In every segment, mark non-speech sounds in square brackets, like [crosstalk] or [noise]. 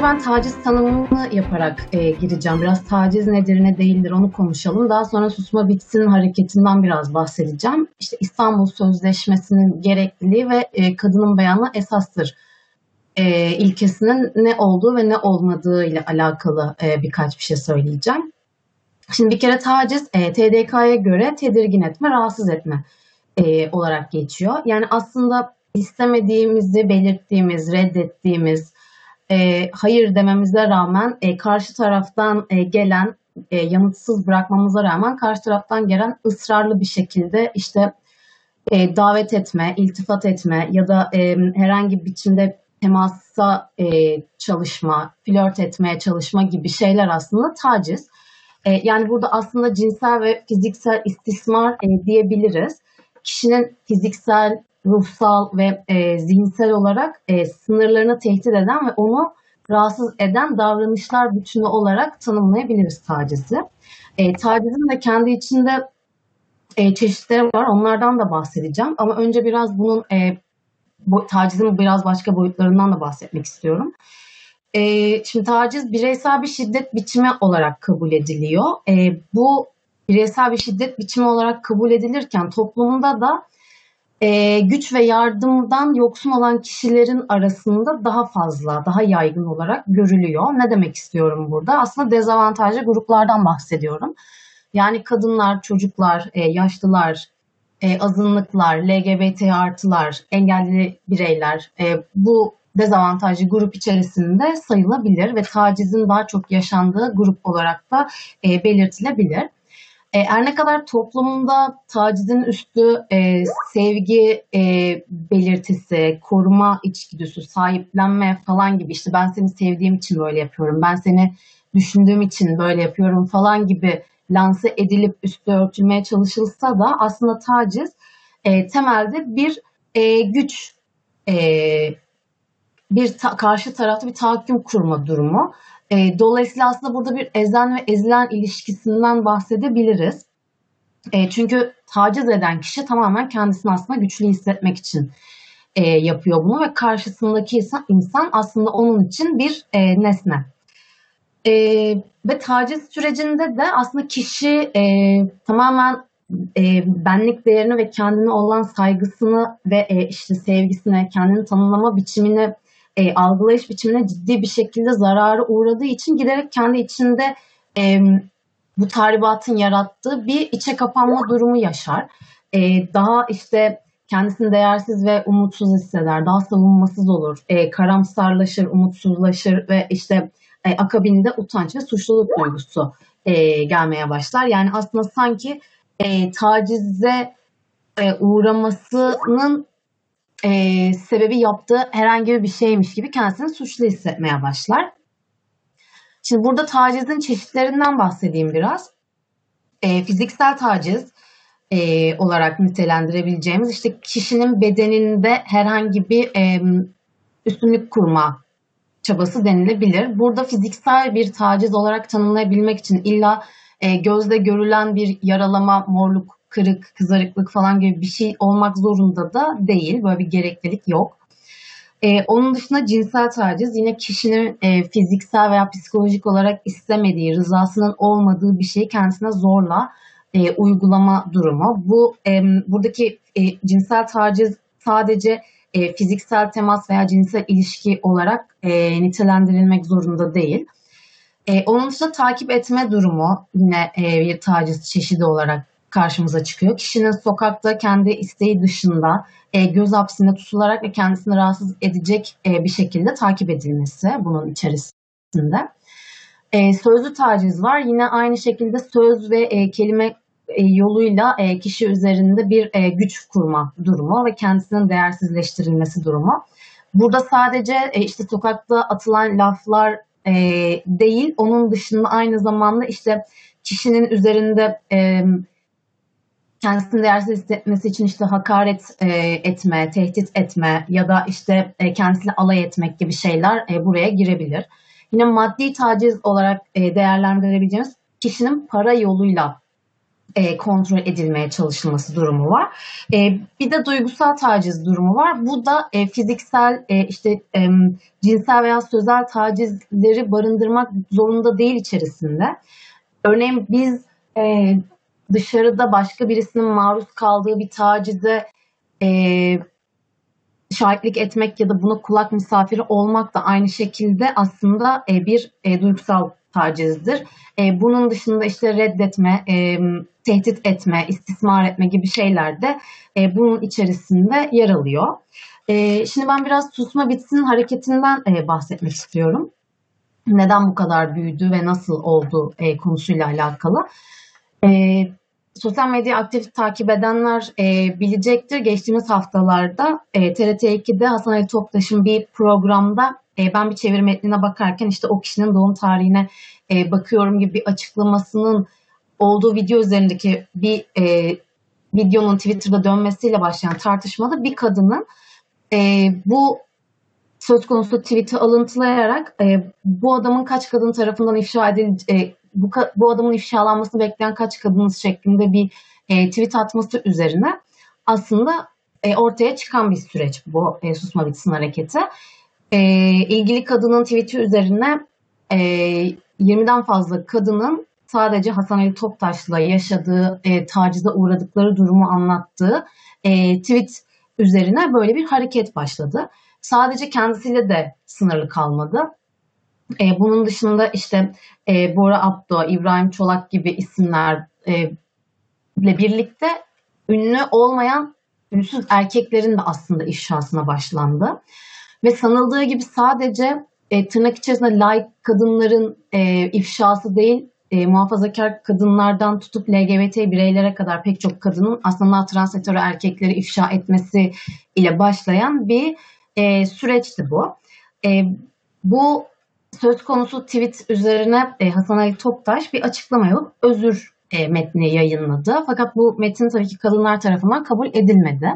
Önce ben taciz tanımını yaparak e, gireceğim. Biraz taciz nedir ne değildir onu konuşalım. Daha sonra susma bitsin hareketinden biraz bahsedeceğim. İşte İstanbul Sözleşmesi'nin gerekliliği ve e, kadının beyanı esastır e, ilkesinin ne olduğu ve ne olmadığı ile alakalı e, birkaç bir şey söyleyeceğim. Şimdi bir kere taciz e, TDK'ya göre tedirgin etme, rahatsız etme e, olarak geçiyor. Yani aslında istemediğimizi belirttiğimiz, reddettiğimiz, e, hayır dememize rağmen e, karşı taraftan e, gelen e, yanıtsız bırakmamıza rağmen karşı taraftan gelen ısrarlı bir şekilde işte e, davet etme, iltifat etme ya da e, herhangi bir biçimde temasa e, çalışma, flört etmeye çalışma gibi şeyler aslında taciz. E, yani burada aslında cinsel ve fiziksel istismar e, diyebiliriz. Kişinin fiziksel, ruhsal ve e, zihinsel olarak e, sınırlarını tehdit eden ve onu rahatsız eden davranışlar bütünü olarak tanımlayabiliriz tacizi. E, tacizin de kendi içinde e, çeşitleri var. Onlardan da bahsedeceğim. Ama önce biraz bunun e, bu, tacizin biraz başka boyutlarından da bahsetmek istiyorum. E, şimdi taciz bireysel bir şiddet biçimi olarak kabul ediliyor. E, bu bireysel bir şiddet biçimi olarak kabul edilirken toplumda da e, güç ve yardımdan yoksun olan kişilerin arasında daha fazla, daha yaygın olarak görülüyor. Ne demek istiyorum burada? Aslında dezavantajlı gruplardan bahsediyorum. Yani kadınlar, çocuklar, e, yaşlılar, e, azınlıklar, LGBT artılar, engelli bireyler e, bu dezavantajlı grup içerisinde sayılabilir ve tacizin daha çok yaşandığı grup olarak da e, belirtilebilir. E, her ne kadar toplumda tacizin üstü e, sevgi e, belirtisi, koruma içgüdüsü, sahiplenme falan gibi işte ben seni sevdiğim için böyle yapıyorum, ben seni düşündüğüm için böyle yapıyorum falan gibi lanse edilip üstü örtülmeye çalışılsa da aslında taciz e, temelde bir e, güç, e, bir ta- karşı tarafta bir tahakküm kurma durumu. E, dolayısıyla aslında burada bir ezen ve ezilen ilişkisinden bahsedebiliriz. E, çünkü taciz eden kişi tamamen kendisini aslında güçlü hissetmek için e, yapıyor bunu ve karşısındaki insan, insan aslında onun için bir e, nesne. E, ve taciz sürecinde de aslında kişi e, tamamen e, benlik değerini ve kendine olan saygısını ve e, işte sevgisine, kendini tanımlama biçimini e, algılayış biçimine ciddi bir şekilde zararı uğradığı için giderek kendi içinde e, bu tahribatın yarattığı bir içe kapanma durumu yaşar. E, daha işte kendisini değersiz ve umutsuz hisseder, daha savunmasız olur, e, karamsarlaşır, umutsuzlaşır ve işte e, akabinde utanç ve suçluluk duygusu e, gelmeye başlar. Yani aslında sanki e, tacize e, uğramasının e, sebebi yaptığı herhangi bir şeymiş gibi kendisini suçlu hissetmeye başlar. Şimdi burada tacizin çeşitlerinden bahsedeyim biraz. E, fiziksel taciz e, olarak nitelendirebileceğimiz işte kişinin bedeninde herhangi bir e, üstünlük kurma çabası denilebilir. Burada fiziksel bir taciz olarak tanımlayabilmek için illa e, gözle görülen bir yaralama, morluk, kırık, kızarıklık falan gibi bir şey olmak zorunda da değil. Böyle bir gereklilik yok. Ee, onun dışında cinsel taciz yine kişinin e, fiziksel veya psikolojik olarak istemediği, rızasının olmadığı bir şeyi kendisine zorla e, uygulama durumu. Bu e, buradaki e, cinsel taciz sadece e, fiziksel temas veya cinsel ilişki olarak e, nitelendirilmek zorunda değil. E, onun dışında takip etme durumu yine e, bir taciz çeşidi olarak karşımıza çıkıyor. Kişinin sokakta kendi isteği dışında e, göz hapsinde tutularak ve kendisini rahatsız edecek e, bir şekilde takip edilmesi bunun içerisinde. E, sözlü taciz var. Yine aynı şekilde söz ve e, kelime e, yoluyla e, kişi üzerinde bir e, güç kurma durumu ve kendisinin değersizleştirilmesi durumu. Burada sadece işte sokakta atılan laflar değil, onun dışında aynı zamanda işte kişinin üzerinde kendisini değersiz hissetmesi için işte hakaret e, etme, tehdit etme ya da işte e, kendisiyle alay etmek gibi şeyler e, buraya girebilir. Yine maddi taciz olarak e, değerlendirebileceğimiz kişinin para yoluyla e, kontrol edilmeye çalışılması durumu var. E, bir de duygusal taciz durumu var. Bu da e, fiziksel e, işte e, cinsel veya sözel tacizleri barındırmak zorunda değil içerisinde. Örneğin biz e, dışarıda başka birisinin maruz kaldığı bir tacize e, şahitlik etmek ya da buna kulak misafiri olmak da aynı şekilde aslında e, bir e, duygusal tacizdir. E, bunun dışında işte reddetme, e, tehdit etme, istismar etme gibi şeyler de e, bunun içerisinde yer alıyor. E, şimdi ben biraz susma bitsin hareketinden e, bahsetmek istiyorum. Neden bu kadar büyüdü ve nasıl oldu e, konusuyla alakalı. E, sosyal medya aktif takip edenler e, bilecektir. Geçtiğimiz haftalarda e, TRT 2'de Hasan Ali Toptaş'ın bir programda e, ben bir çeviri metnine bakarken işte o kişinin doğum tarihine e, bakıyorum gibi bir açıklamasının olduğu video üzerindeki bir e, videonun Twitter'da dönmesiyle başlayan tartışmada bir kadının e, bu söz konusu tweet'i alıntılayarak e, bu adamın kaç kadın tarafından ifşa edildi, e, bu, bu adamın ifşalanmasını bekleyen kaç kadınız şeklinde bir e, tweet atması üzerine aslında e, ortaya çıkan bir süreç bu e, susma bitsin hareketi. E, ilgili kadının tweet'i üzerine e, 20'den fazla kadının sadece Hasan Ali Toptaş'la yaşadığı e, tacize uğradıkları durumu anlattığı e, tweet üzerine böyle bir hareket başladı. Sadece kendisiyle de sınırlı kalmadı. E, bunun dışında işte e, Bora Abdo, İbrahim Çolak gibi isimlerle e, birlikte ünlü olmayan ünsüz erkeklerin de aslında ifşasına başlandı. Ve sanıldığı gibi sadece e, tırnak içerisinde layık kadınların e, ifşası değil, e, muhafazakar kadınlardan tutup LGBT bireylere kadar pek çok kadının aslında transsektörü erkekleri ifşa etmesi ile başlayan bir e, süreçti bu. E, bu söz konusu tweet üzerine e, Hasan Ali Toptaş bir açıklama yapıp özür e, metni yayınladı. Fakat bu metin tabii ki kadınlar tarafından kabul edilmedi.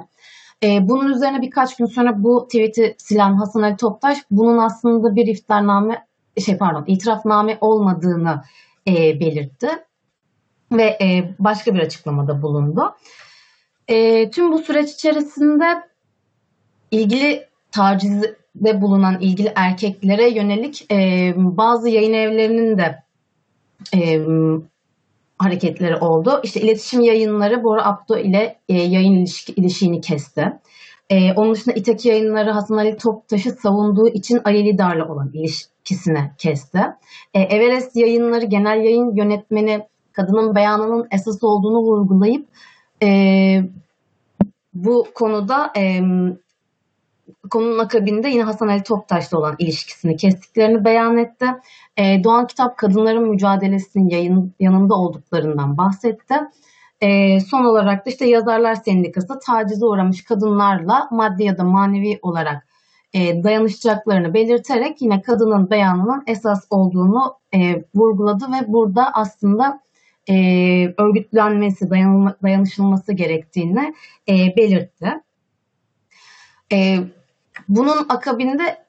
E, bunun üzerine birkaç gün sonra bu tweet'i silen Hasan Ali Toptaş bunun aslında bir iftarname şey pardon itirafname olmadığını e, belirtti ve e, başka bir açıklamada bulundu. E, tüm bu süreç içerisinde ilgili tacizde bulunan ilgili erkeklere yönelik e, bazı yayın evlerinin de e, hareketleri oldu. İşte iletişim yayınları Bora Abdo ile e, yayın ilişki, ilişiğini kesti. E, onun dışında İtaki yayınları Hasan Ali Toptaş'ı savunduğu için Ali Lidar'la olan ilişkisini kesti. E, Everest yayınları genel yayın yönetmeni kadının beyanının esas olduğunu vurgulayıp e, bu konuda e, konunun akabinde yine Hasan Ali Toptaş'la olan ilişkisini kestiklerini beyan etti. E, Doğan Kitap kadınların mücadelesinin yayın, yanında olduklarından bahsetti. E, son olarak da işte Yazarlar Sendikası tacize uğramış kadınlarla maddi ya da manevi olarak e, dayanışacaklarını belirterek yine kadının beyanının esas olduğunu e, vurguladı ve burada aslında e, örgütlenmesi, dayanılma, dayanışılması gerektiğini e, belirtti. E, bunun akabinde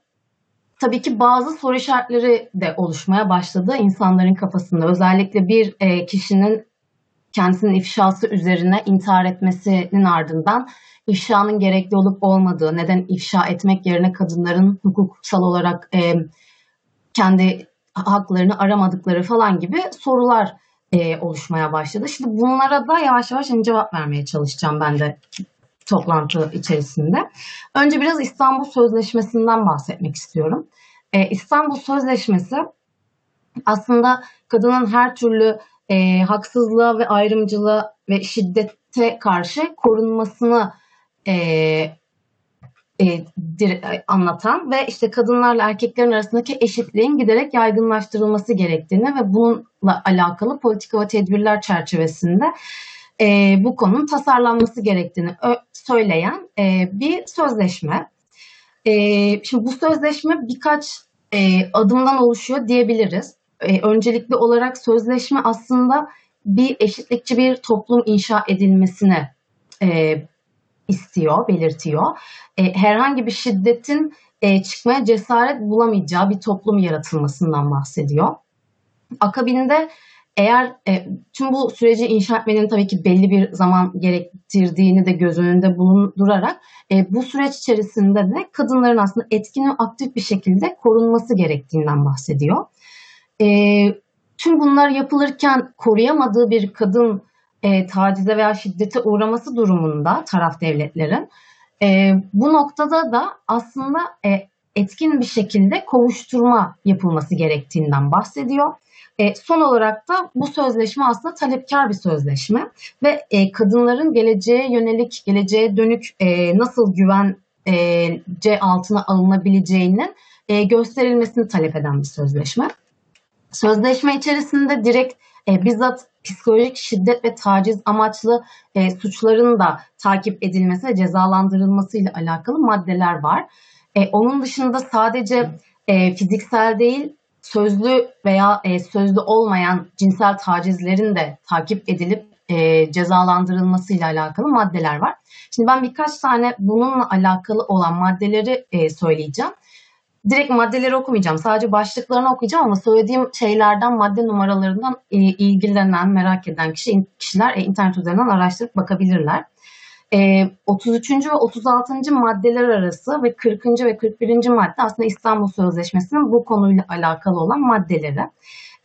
tabii ki bazı soru işaretleri de oluşmaya başladı insanların kafasında. Özellikle bir e, kişinin kendisinin ifşası üzerine intihar etmesinin ardından ifşanın gerekli olup olmadığı, neden ifşa etmek yerine kadınların hukuksal olarak e, kendi haklarını aramadıkları falan gibi sorular e, oluşmaya başladı. Şimdi bunlara da yavaş yavaş hani cevap vermeye çalışacağım ben de toplantı içerisinde. Önce biraz İstanbul Sözleşmesi'nden bahsetmek istiyorum. Ee, İstanbul Sözleşmesi aslında kadının her türlü e, haksızlığa ve ayrımcılığa ve şiddete karşı korunmasını e, e, dir, anlatan ve işte kadınlarla erkeklerin arasındaki eşitliğin giderek yaygınlaştırılması gerektiğini ve bununla alakalı politika ve tedbirler çerçevesinde e, bu konunun tasarlanması gerektiğini söyleyen e, bir sözleşme. E, şimdi bu sözleşme birkaç e, adımdan oluşuyor diyebiliriz. E, öncelikli olarak sözleşme aslında bir eşitlikçi bir toplum inşa edilmesine e, istiyor, belirtiyor. E, herhangi bir şiddetin e, çıkmaya cesaret bulamayacağı bir toplum yaratılmasından bahsediyor. Akabinde eğer e, tüm bu süreci inşa etmenin tabii ki belli bir zaman gerektirdiğini de göz önünde bulundurarak e, bu süreç içerisinde de kadınların aslında etkin ve aktif bir şekilde korunması gerektiğinden bahsediyor. E, tüm bunlar yapılırken koruyamadığı bir kadın e, tacize veya şiddete uğraması durumunda taraf devletlerin e, bu noktada da aslında e, etkin bir şekilde kovuşturma yapılması gerektiğinden bahsediyor. E, son olarak da bu sözleşme aslında talepkar bir sözleşme ve e, kadınların geleceğe yönelik, geleceğe dönük e, nasıl güvence altına alınabileceğinin e, gösterilmesini talep eden bir sözleşme. Sözleşme içerisinde direkt e, bizzat psikolojik şiddet ve taciz amaçlı e, suçların da takip edilmesi ve cezalandırılması ile alakalı maddeler var. E, onun dışında sadece e, fiziksel değil, sözlü veya e, sözlü olmayan cinsel tacizlerin de takip edilip e, cezalandırılması ile alakalı maddeler var. Şimdi ben birkaç tane bununla alakalı olan maddeleri e, söyleyeceğim. Direkt maddeleri okumayacağım. Sadece başlıklarını okuyacağım ama söylediğim şeylerden, madde numaralarından e, ilgilenen, merak eden kişi, kişiler e, internet üzerinden araştırıp bakabilirler. 33. Ee, ve 36. maddeler arası ve 40. ve 41. madde aslında İstanbul Sözleşmesi'nin bu konuyla alakalı olan maddeleri.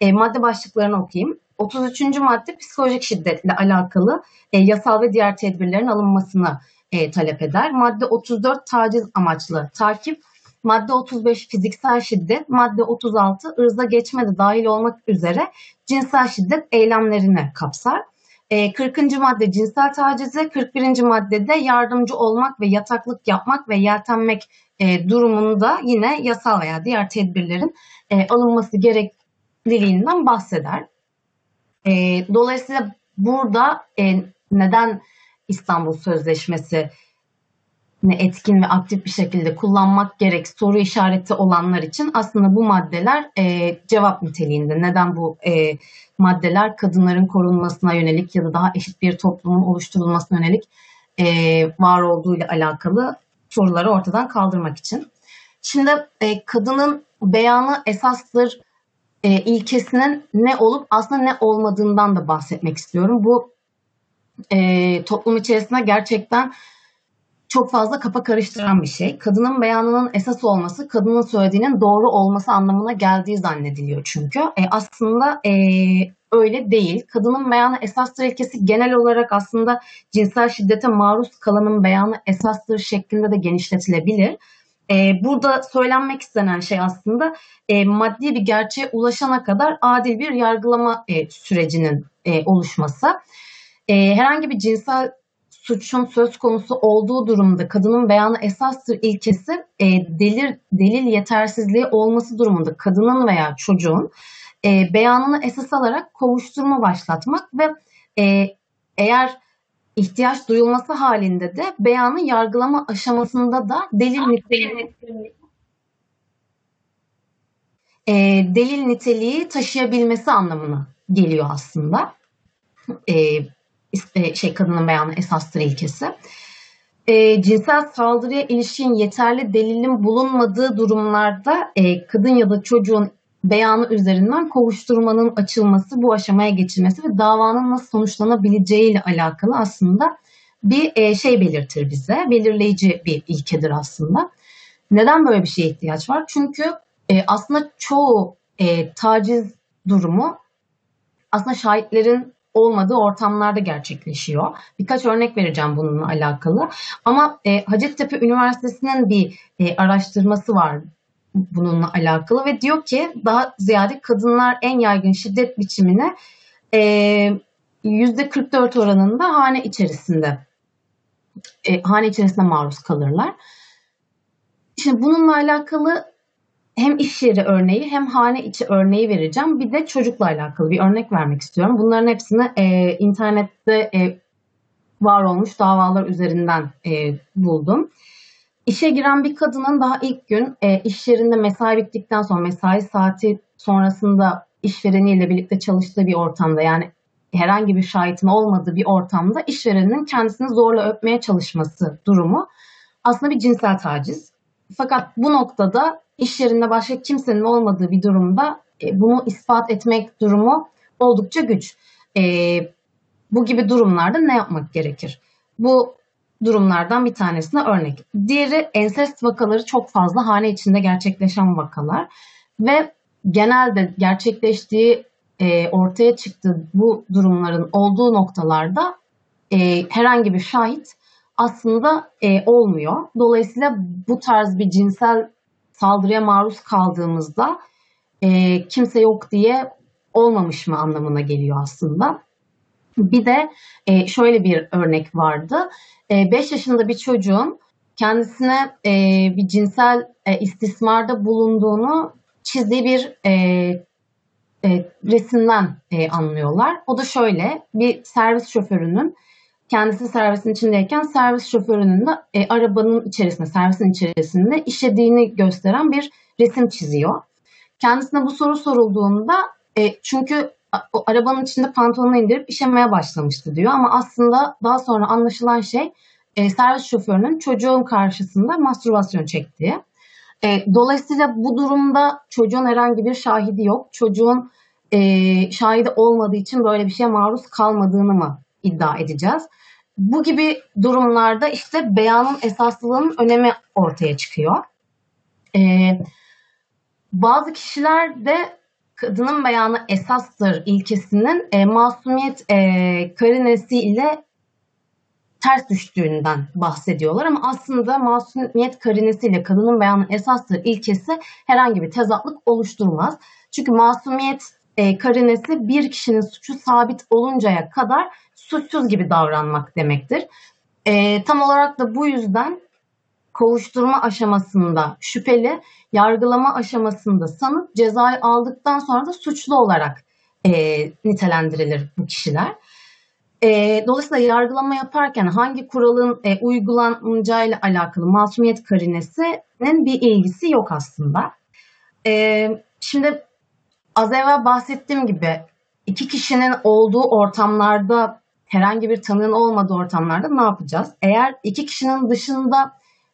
E, madde başlıklarını okuyayım. 33. madde psikolojik şiddetle alakalı e, yasal ve diğer tedbirlerin alınmasını e, talep eder. Madde 34 taciz amaçlı takip. Madde 35 fiziksel şiddet, madde 36 ırza geçme de dahil olmak üzere cinsel şiddet eylemlerini kapsar. 40. Ee, madde cinsel tacize, 41. maddede yardımcı olmak ve yataklık yapmak ve yeltenmek e, durumunda yine yasal veya diğer tedbirlerin e, alınması gerekliliğinden bahseder. E, dolayısıyla burada neden İstanbul Sözleşmesi etkin ve aktif bir şekilde kullanmak gerek soru işareti olanlar için aslında bu maddeler e, cevap niteliğinde. Neden bu e, maddeler kadınların korunmasına yönelik ya da daha eşit bir toplumun oluşturulmasına yönelik e, var olduğu ile alakalı soruları ortadan kaldırmak için. Şimdi e, kadının beyanı esastır e, ilkesinin ne olup aslında ne olmadığından da bahsetmek istiyorum. Bu e, toplum içerisinde gerçekten çok fazla kafa karıştıran bir şey. Kadının beyanının esas olması, kadının söylediğinin doğru olması anlamına geldiği zannediliyor çünkü. E, aslında e, öyle değil. Kadının beyanı esastır ilkesi genel olarak aslında cinsel şiddete maruz kalanın beyanı esastır şeklinde de genişletilebilir. E, burada söylenmek istenen şey aslında e, maddi bir gerçeğe ulaşana kadar adil bir yargılama e, sürecinin e, oluşması. E, herhangi bir cinsel suçun söz konusu olduğu durumda kadının beyanı esastır ilkesi e, delil, delil yetersizliği olması durumunda kadının veya çocuğun e, beyanını esas alarak kovuşturma başlatmak ve e, eğer ihtiyaç duyulması halinde de beyanı yargılama aşamasında da delil niteliği e, delil niteliği taşıyabilmesi anlamına geliyor aslında. E, şey kadının beyanı esastır ilkesi. E, cinsel saldırıya ilişkin yeterli delilin bulunmadığı durumlarda e, kadın ya da çocuğun beyanı üzerinden kovuşturmanın açılması, bu aşamaya geçilmesi ve davanın nasıl sonuçlanabileceği ile alakalı aslında bir e, şey belirtir bize. Belirleyici bir ilkedir aslında. Neden böyle bir şeye ihtiyaç var? Çünkü e, aslında çoğu e, taciz durumu aslında şahitlerin olmadığı ortamlarda gerçekleşiyor. Birkaç örnek vereceğim bununla alakalı. Ama e, Hacettepe Üniversitesi'nin bir e, araştırması var bununla alakalı ve diyor ki daha ziyade kadınlar en yaygın şiddet biçimine e, %44 oranında hane içerisinde e, hane içerisinde maruz kalırlar. Şimdi bununla alakalı hem iş yeri örneği hem hane içi örneği vereceğim. Bir de çocukla alakalı bir örnek vermek istiyorum. Bunların hepsini e, internette e, var olmuş davalar üzerinden e, buldum. İşe giren bir kadının daha ilk gün e, iş yerinde mesai bittikten sonra mesai saati sonrasında işvereniyle birlikte çalıştığı bir ortamda yani herhangi bir şahitin olmadığı bir ortamda işverenin kendisini zorla öpmeye çalışması durumu aslında bir cinsel taciz. Fakat bu noktada iş yerinde başka kimsenin olmadığı bir durumda e, bunu ispat etmek durumu oldukça güç. E, bu gibi durumlarda ne yapmak gerekir? Bu durumlardan bir tanesine örnek. Diğeri ensest vakaları çok fazla hane içinde gerçekleşen vakalar ve genelde gerçekleştiği e, ortaya çıktığı bu durumların olduğu noktalarda herhangi bir şahit aslında olmuyor. Dolayısıyla bu tarz bir cinsel saldırıya maruz kaldığımızda e, kimse yok diye olmamış mı anlamına geliyor aslında. Bir de e, şöyle bir örnek vardı. 5 e, yaşında bir çocuğun kendisine e, bir cinsel e, istismarda bulunduğunu çizdiği bir e, e, resimden e, anlıyorlar. O da şöyle bir servis şoförünün kendisi servisin içindeyken servis şoförünün de e, arabanın içerisinde, servisin içerisinde işlediğini gösteren bir resim çiziyor. Kendisine bu soru sorulduğunda e, çünkü o arabanın içinde pantolonu indirip işemeye başlamıştı diyor ama aslında daha sonra anlaşılan şey e, servis şoförünün çocuğun karşısında mastürbasyon çektiği. E, dolayısıyla bu durumda çocuğun herhangi bir şahidi yok. Çocuğun e, şahidi olmadığı için böyle bir şeye maruz kalmadığını mı iddia edeceğiz? Bu gibi durumlarda işte beyanın esaslılığının önemi ortaya çıkıyor. E, bazı kişiler de kadının beyanı esastır ilkesinin e, masumiyet e, karinesi ile ters düştüğünden bahsediyorlar ama aslında masumiyet karinesiyle kadının beyanı esastır ilkesi herhangi bir tezatlık oluşturmaz. Çünkü masumiyet e, karinesi bir kişinin suçu sabit oluncaya kadar suçsuz gibi davranmak demektir. E, tam olarak da bu yüzden kovuşturma aşamasında şüpheli, yargılama aşamasında sanık cezayı aldıktan sonra da suçlu olarak e, nitelendirilir bu kişiler. E, dolayısıyla yargılama yaparken hangi kuralın e, uygulanacağıyla alakalı masumiyet karinesinin bir ilgisi yok aslında. E, şimdi az evvel bahsettiğim gibi iki kişinin olduğu ortamlarda herhangi bir tanığın olmadığı ortamlarda ne yapacağız? Eğer iki kişinin dışında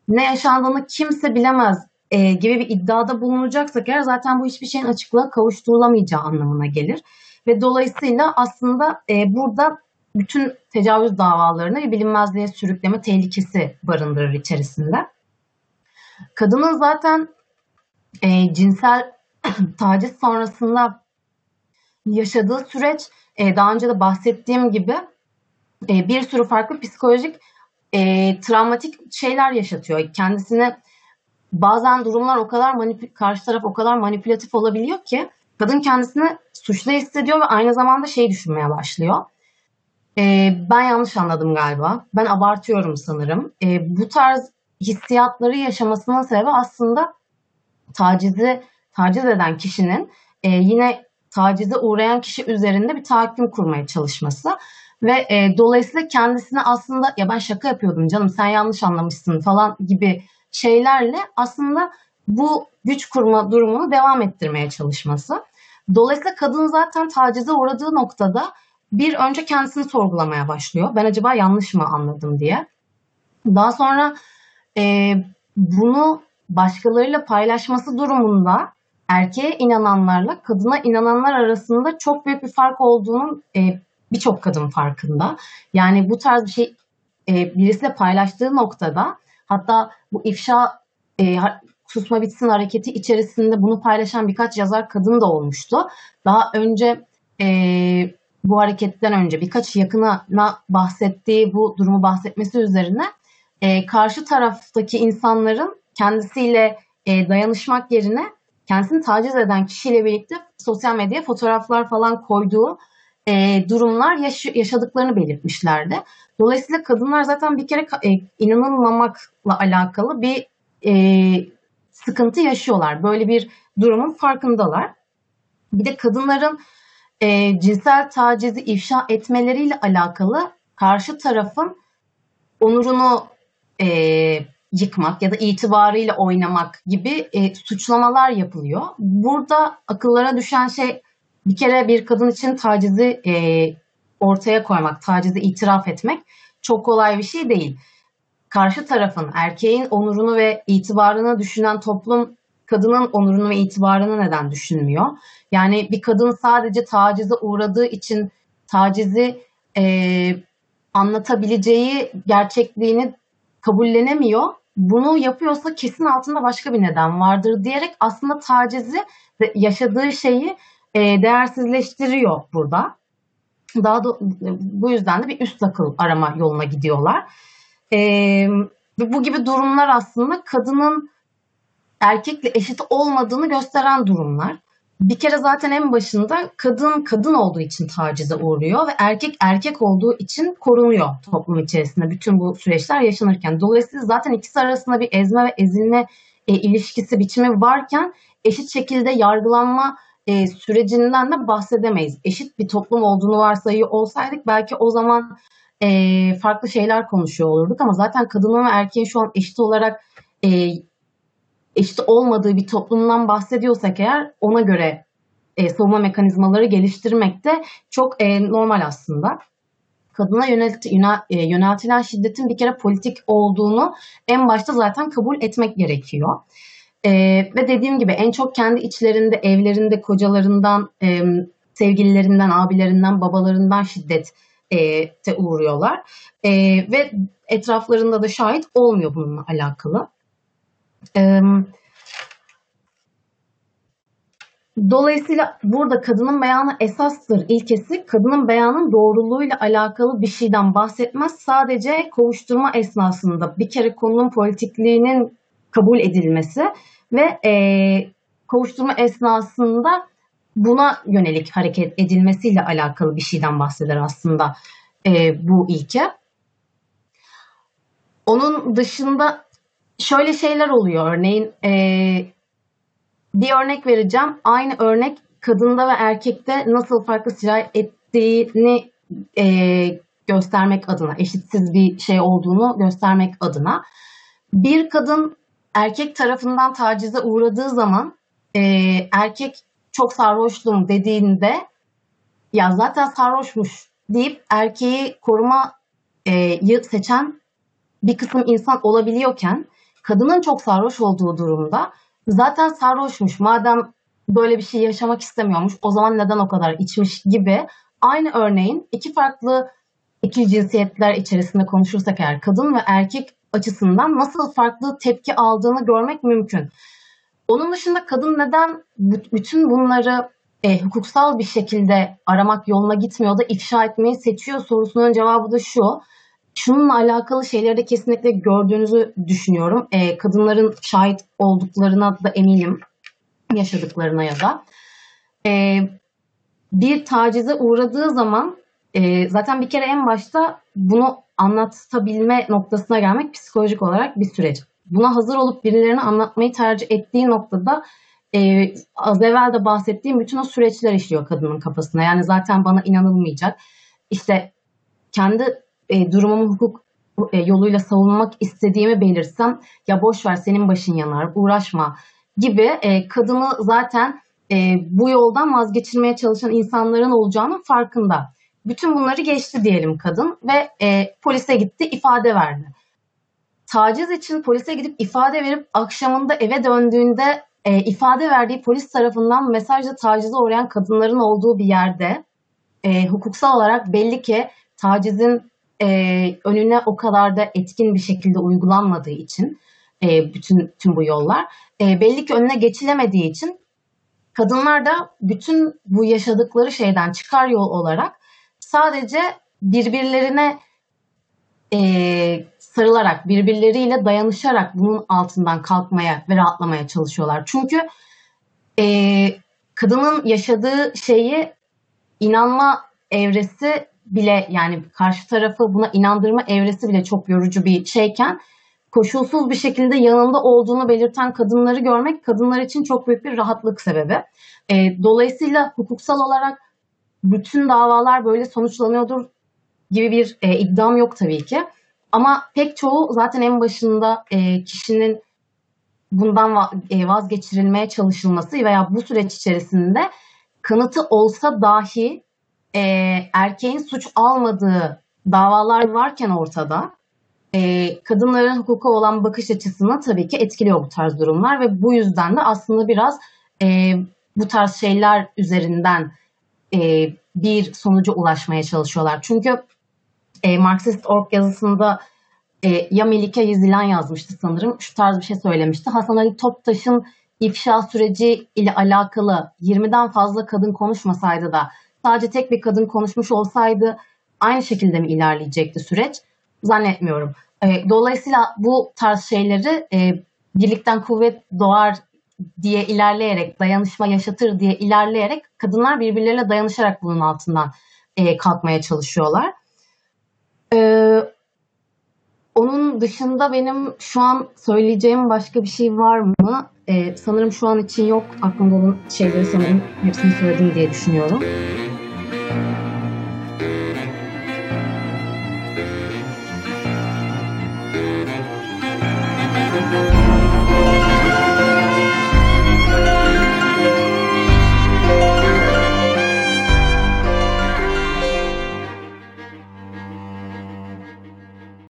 ne yaşandığını kimse bilemez e, gibi bir iddiada bulunacaksak eğer zaten bu hiçbir şeyin açıklığa kavuşturulamayacağı anlamına gelir. Ve dolayısıyla aslında e, burada bütün tecavüz davalarını bir bilinmezliğe sürükleme tehlikesi barındırır içerisinde. Kadının zaten e, cinsel [clears throat] taciz sonrasında yaşadığı süreç e, daha önce de bahsettiğim gibi e, bir sürü farklı psikolojik e, travmatik şeyler yaşatıyor. Kendisine bazen durumlar o kadar manip karşı taraf o kadar manipülatif olabiliyor ki kadın kendisini suçlu hissediyor ve aynı zamanda şey düşünmeye başlıyor. E, ben yanlış anladım galiba. Ben abartıyorum sanırım. E, bu tarz hissiyatları yaşamasının sebebi aslında tacizi taciz eden kişinin e, yine tacize uğrayan kişi üzerinde bir tahakküm kurmaya çalışması. Ve e, dolayısıyla kendisine aslında ya ben şaka yapıyordum canım sen yanlış anlamışsın falan gibi şeylerle aslında bu güç kurma durumunu devam ettirmeye çalışması. Dolayısıyla kadın zaten tacize uğradığı noktada bir önce kendisini sorgulamaya başlıyor. Ben acaba yanlış mı anladım diye. Daha sonra e, bunu başkalarıyla paylaşması durumunda erkeğe inananlarla kadına inananlar arasında çok büyük bir fark olduğunun e, birçok kadın farkında. Yani bu tarz bir şey e, birisiyle paylaştığı noktada hatta bu ifşa e, susma bitsin hareketi içerisinde bunu paylaşan birkaç yazar kadın da olmuştu. Daha önce e, bu hareketten önce birkaç yakına bahsettiği bu durumu bahsetmesi üzerine e, karşı taraftaki insanların kendisiyle e, dayanışmak yerine kendisini taciz eden kişiyle birlikte sosyal medyaya fotoğraflar falan koyduğu e, durumlar yaş- yaşadıklarını belirtmişlerdi. Dolayısıyla kadınlar zaten bir kere e, inanılmamakla alakalı bir e, sıkıntı yaşıyorlar. Böyle bir durumun farkındalar. Bir de kadınların e, cinsel tacizi ifşa etmeleriyle alakalı karşı tarafın onurunu e, yıkmak ya da itibarıyla oynamak gibi e, suçlamalar yapılıyor. Burada akıllara düşen şey bir kere bir kadın için tacizi e, ortaya koymak, tacizi itiraf etmek çok kolay bir şey değil. Karşı tarafın, erkeğin onurunu ve itibarını düşünen toplum kadının onurunu ve itibarını neden düşünmüyor? Yani bir kadın sadece tacize uğradığı için tacizi e, anlatabileceği gerçekliğini kabullenemiyor. Bunu yapıyorsa kesin altında başka bir neden vardır diyerek aslında tacizi yaşadığı şeyi e, değersizleştiriyor burada. Daha da bu yüzden de bir üst akıl arama yoluna gidiyorlar. E, bu gibi durumlar aslında kadının erkekle eşit olmadığını gösteren durumlar. Bir kere zaten en başında kadın kadın olduğu için tacize uğruyor ve erkek erkek olduğu için korunuyor toplum içerisinde bütün bu süreçler yaşanırken. Dolayısıyla zaten ikisi arasında bir ezme ve ezilme e, ilişkisi biçimi varken eşit şekilde yargılanma e, sürecinden de bahsedemeyiz. Eşit bir toplum olduğunu varsayıyor olsaydık belki o zaman e, farklı şeyler konuşuyor olurduk ama zaten kadının ve erkeğin şu an eşit olarak e, eşit olmadığı bir toplumdan bahsediyorsak eğer ona göre e, savunma mekanizmaları geliştirmek de çok e, normal aslında. Kadına yönelt, e, yöneltilen şiddetin bir kere politik olduğunu en başta zaten kabul etmek gerekiyor. E, ve dediğim gibi en çok kendi içlerinde, evlerinde, kocalarından, e, sevgililerinden, abilerinden, babalarından şiddet e, uğruyorlar. E, ve etraflarında da şahit olmuyor bununla alakalı. Dolayısıyla burada kadının beyanı esastır ilkesi kadının beyanın doğruluğuyla alakalı bir şeyden bahsetmez. Sadece kovuşturma esnasında bir kere konunun politikliğinin kabul edilmesi ve e, kovuşturma esnasında buna yönelik hareket edilmesiyle alakalı bir şeyden bahseder aslında e, bu ilke. Onun dışında şöyle şeyler oluyor. Örneğin e, bir örnek vereceğim. Aynı örnek kadında ve erkekte nasıl farklı sirayet ettiğini e, göstermek adına, eşitsiz bir şey olduğunu göstermek adına. Bir kadın erkek tarafından tacize uğradığı zaman e, erkek çok sarhoşluğum dediğinde ya zaten sarhoşmuş deyip erkeği korumayı seçen bir kısım insan olabiliyorken kadının çok sarhoş olduğu durumda zaten sarhoşmuş madem böyle bir şey yaşamak istemiyormuş o zaman neden o kadar içmiş? gibi aynı örneğin iki farklı iki cinsiyetler içerisinde konuşursak eğer kadın ve erkek açısından nasıl farklı tepki aldığını görmek mümkün. Onun dışında kadın neden bütün bunları e, hukuksal bir şekilde aramak yoluna gitmiyor da ifşa etmeyi seçiyor sorusunun cevabı da şu şununla alakalı şeyleri de kesinlikle gördüğünüzü düşünüyorum. E, kadınların şahit olduklarına da eminim. Yaşadıklarına ya da. E, bir tacize uğradığı zaman e, zaten bir kere en başta bunu anlatabilme noktasına gelmek psikolojik olarak bir süreç. Buna hazır olup birilerine anlatmayı tercih ettiği noktada e, az evvel de bahsettiğim bütün o süreçler işliyor kadının kafasına. Yani zaten bana inanılmayacak. İşte kendi e, durumumu hukuk e, yoluyla savunmak istediğimi belirsem ya boş ver senin başın yanar uğraşma gibi e, kadını zaten e, bu yoldan vazgeçirmeye çalışan insanların olacağının farkında. Bütün bunları geçti diyelim kadın ve e, polise gitti ifade verdi. Taciz için polise gidip ifade verip akşamında eve döndüğünde e, ifade verdiği polis tarafından mesajla tacize uğrayan kadınların olduğu bir yerde e, hukuksal olarak belli ki tacizin e, önüne o kadar da etkin bir şekilde uygulanmadığı için e, bütün tüm bu yollar e, belli ki önüne geçilemediği için kadınlar da bütün bu yaşadıkları şeyden çıkar yol olarak sadece birbirlerine e, sarılarak, birbirleriyle dayanışarak bunun altından kalkmaya ve rahatlamaya çalışıyorlar. Çünkü e, kadının yaşadığı şeyi inanma evresi bile yani karşı tarafı buna inandırma evresi bile çok yorucu bir şeyken koşulsuz bir şekilde yanında olduğunu belirten kadınları görmek kadınlar için çok büyük bir rahatlık sebebi. E, dolayısıyla hukuksal olarak bütün davalar böyle sonuçlanıyordur gibi bir e, iddiam yok tabii ki. Ama pek çoğu zaten en başında e, kişinin bundan e, vazgeçirilmeye çalışılması veya bu süreç içerisinde kanıtı olsa dahi e, erkeğin suç almadığı davalar varken ortada e, kadınların hukuka olan bakış açısını tabii ki etkiliyor bu tarz durumlar ve bu yüzden de aslında biraz e, bu tarz şeyler üzerinden e, bir sonuca ulaşmaya çalışıyorlar. Çünkü e, Marksist Org yazısında e, ya Melike Yüzilen yazmıştı sanırım. Şu tarz bir şey söylemişti. Hasan Ali Toptaş'ın ifşa süreci ile alakalı 20'den fazla kadın konuşmasaydı da sadece tek bir kadın konuşmuş olsaydı aynı şekilde mi ilerleyecekti süreç? Zannetmiyorum. E, dolayısıyla bu tarz şeyleri e, birlikten kuvvet doğar diye ilerleyerek, dayanışma yaşatır diye ilerleyerek kadınlar birbirleriyle dayanışarak bunun altından e, kalkmaya çalışıyorlar. E, onun dışında benim şu an söyleyeceğim başka bir şey var mı? Ee, sanırım şu an için yok. Aklımda olan şeyleri sanırım hepsini söyledim diye düşünüyorum.